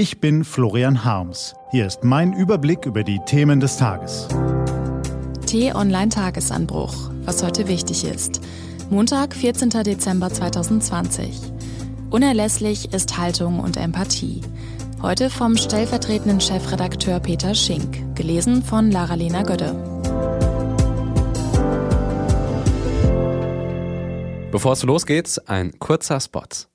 Ich bin Florian Harms. Hier ist mein Überblick über die Themen des Tages. T-Online Tagesanbruch, was heute wichtig ist. Montag, 14. Dezember 2020. Unerlässlich ist Haltung und Empathie. Heute vom stellvertretenden Chefredakteur Peter Schink, gelesen von Lara-Lena Gödde. Bevor es losgeht, ein kurzer Spot.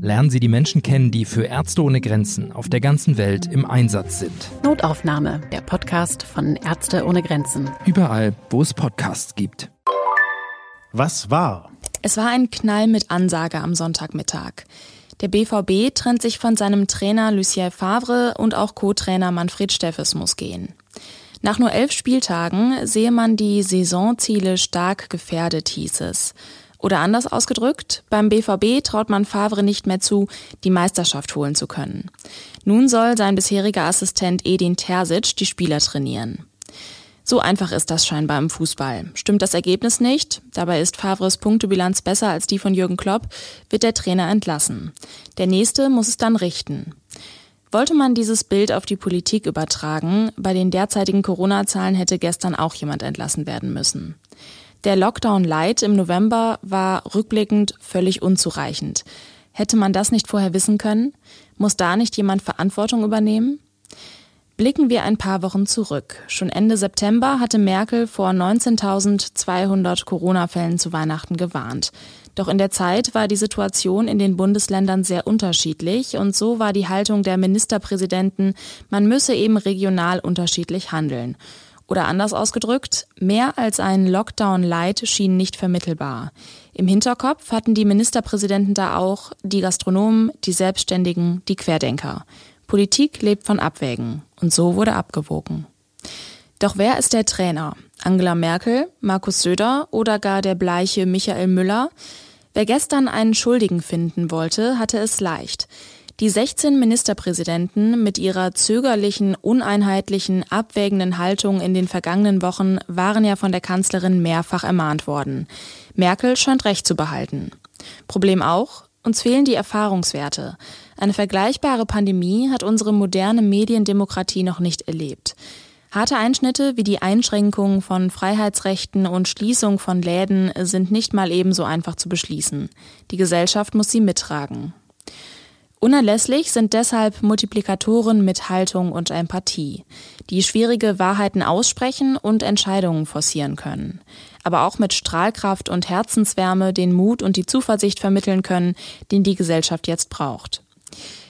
Lernen Sie die Menschen kennen, die für Ärzte ohne Grenzen auf der ganzen Welt im Einsatz sind. Notaufnahme, der Podcast von Ärzte ohne Grenzen. Überall, wo es Podcasts gibt. Was war? Es war ein Knall mit Ansage am Sonntagmittag. Der BVB trennt sich von seinem Trainer Lucien Favre und auch Co-Trainer Manfred Steffes muss gehen. Nach nur elf Spieltagen sehe man die Saisonziele stark gefährdet, hieß es. Oder anders ausgedrückt, beim BVB traut man Favre nicht mehr zu, die Meisterschaft holen zu können. Nun soll sein bisheriger Assistent Edin Terzic die Spieler trainieren. So einfach ist das scheinbar im Fußball. Stimmt das Ergebnis nicht, dabei ist Favres Punktebilanz besser als die von Jürgen Klopp, wird der Trainer entlassen. Der nächste muss es dann richten. Wollte man dieses Bild auf die Politik übertragen, bei den derzeitigen Corona-Zahlen hätte gestern auch jemand entlassen werden müssen. Der Lockdown Light im November war rückblickend völlig unzureichend. Hätte man das nicht vorher wissen können? Muss da nicht jemand Verantwortung übernehmen? Blicken wir ein paar Wochen zurück. Schon Ende September hatte Merkel vor 19.200 Corona-Fällen zu Weihnachten gewarnt. Doch in der Zeit war die Situation in den Bundesländern sehr unterschiedlich und so war die Haltung der Ministerpräsidenten, man müsse eben regional unterschiedlich handeln. Oder anders ausgedrückt, mehr als ein Lockdown-Light schien nicht vermittelbar. Im Hinterkopf hatten die Ministerpräsidenten da auch die Gastronomen, die Selbstständigen, die Querdenker. Politik lebt von Abwägen. Und so wurde abgewogen. Doch wer ist der Trainer? Angela Merkel, Markus Söder oder gar der bleiche Michael Müller? Wer gestern einen Schuldigen finden wollte, hatte es leicht. Die 16 Ministerpräsidenten mit ihrer zögerlichen, uneinheitlichen, abwägenden Haltung in den vergangenen Wochen waren ja von der Kanzlerin mehrfach ermahnt worden. Merkel scheint recht zu behalten. Problem auch, uns fehlen die Erfahrungswerte. Eine vergleichbare Pandemie hat unsere moderne Mediendemokratie noch nicht erlebt. Harte Einschnitte wie die Einschränkung von Freiheitsrechten und Schließung von Läden sind nicht mal ebenso einfach zu beschließen. Die Gesellschaft muss sie mittragen. Unerlässlich sind deshalb Multiplikatoren mit Haltung und Empathie, die schwierige Wahrheiten aussprechen und Entscheidungen forcieren können, aber auch mit Strahlkraft und Herzenswärme den Mut und die Zuversicht vermitteln können, den die Gesellschaft jetzt braucht.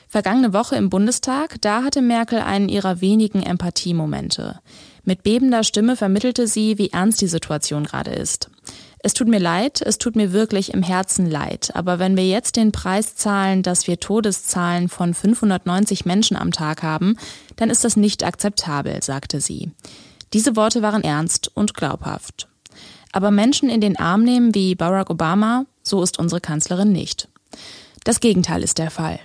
Vergangene Woche im Bundestag, da hatte Merkel einen ihrer wenigen Empathiemomente. Mit bebender Stimme vermittelte sie, wie ernst die Situation gerade ist. Es tut mir leid, es tut mir wirklich im Herzen leid, aber wenn wir jetzt den Preis zahlen, dass wir Todeszahlen von 590 Menschen am Tag haben, dann ist das nicht akzeptabel, sagte sie. Diese Worte waren ernst und glaubhaft. Aber Menschen in den Arm nehmen wie Barack Obama, so ist unsere Kanzlerin nicht. Das Gegenteil ist der Fall.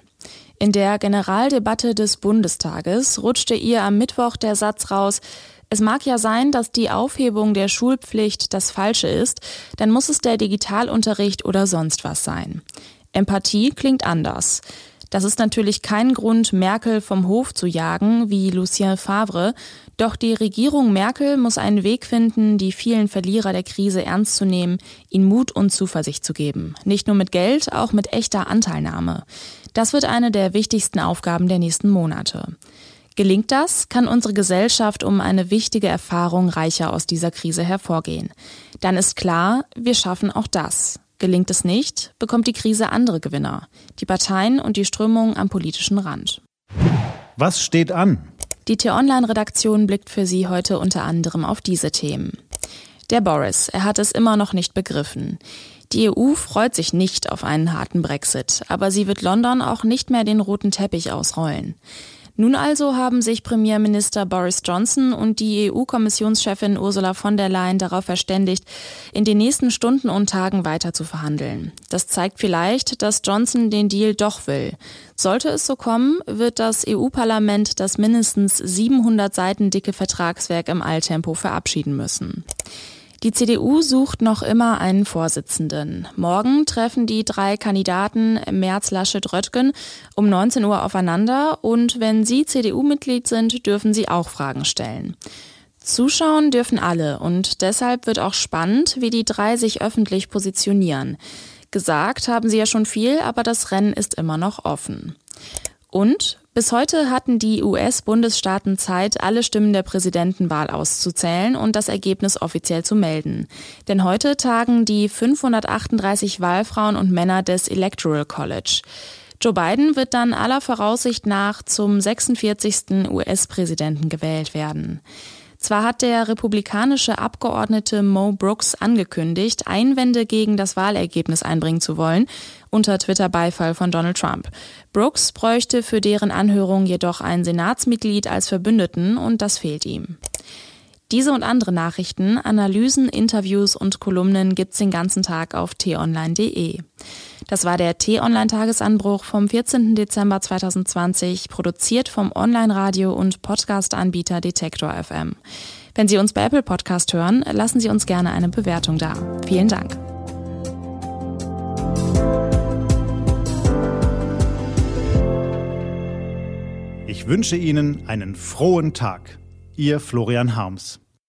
In der Generaldebatte des Bundestages rutschte ihr am Mittwoch der Satz raus, es mag ja sein, dass die Aufhebung der Schulpflicht das Falsche ist, dann muss es der Digitalunterricht oder sonst was sein. Empathie klingt anders. Das ist natürlich kein Grund, Merkel vom Hof zu jagen, wie Lucien Favre, doch die Regierung Merkel muss einen Weg finden, die vielen Verlierer der Krise ernst zu nehmen, ihnen Mut und Zuversicht zu geben. Nicht nur mit Geld, auch mit echter Anteilnahme. Das wird eine der wichtigsten Aufgaben der nächsten Monate. Gelingt das, kann unsere Gesellschaft um eine wichtige Erfahrung reicher aus dieser Krise hervorgehen. Dann ist klar, wir schaffen auch das. Gelingt es nicht, bekommt die Krise andere Gewinner, die Parteien und die Strömungen am politischen Rand. Was steht an? Die T-Online-Redaktion blickt für Sie heute unter anderem auf diese Themen. Der Boris, er hat es immer noch nicht begriffen. Die EU freut sich nicht auf einen harten Brexit, aber sie wird London auch nicht mehr den roten Teppich ausrollen. Nun also haben sich Premierminister Boris Johnson und die EU-Kommissionschefin Ursula von der Leyen darauf verständigt, in den nächsten Stunden und Tagen weiter zu verhandeln. Das zeigt vielleicht, dass Johnson den Deal doch will. Sollte es so kommen, wird das EU-Parlament das mindestens 700 Seiten dicke Vertragswerk im Alltempo verabschieden müssen. Die CDU sucht noch immer einen Vorsitzenden. Morgen treffen die drei Kandidaten Merz, Laschet, Röttgen um 19 Uhr aufeinander und wenn Sie CDU-Mitglied sind, dürfen Sie auch Fragen stellen. Zuschauen dürfen alle und deshalb wird auch spannend, wie die drei sich öffentlich positionieren. Gesagt haben sie ja schon viel, aber das Rennen ist immer noch offen. Und bis heute hatten die US-Bundesstaaten Zeit, alle Stimmen der Präsidentenwahl auszuzählen und das Ergebnis offiziell zu melden. Denn heute tagen die 538 Wahlfrauen und Männer des Electoral College. Joe Biden wird dann aller Voraussicht nach zum 46. US-Präsidenten gewählt werden. Zwar hat der republikanische Abgeordnete Mo Brooks angekündigt, Einwände gegen das Wahlergebnis einbringen zu wollen, unter Twitter-Beifall von Donald Trump. Brooks bräuchte für deren Anhörung jedoch ein Senatsmitglied als Verbündeten und das fehlt ihm. Diese und andere Nachrichten, Analysen, Interviews und Kolumnen gibt's den ganzen Tag auf t-online.de. Das war der T-Online-Tagesanbruch vom 14. Dezember 2020, produziert vom Online-Radio- und Podcast-Anbieter Detektor FM. Wenn Sie uns bei Apple Podcast hören, lassen Sie uns gerne eine Bewertung da. Vielen Dank. Ich wünsche Ihnen einen frohen Tag. Ihr Florian Harms.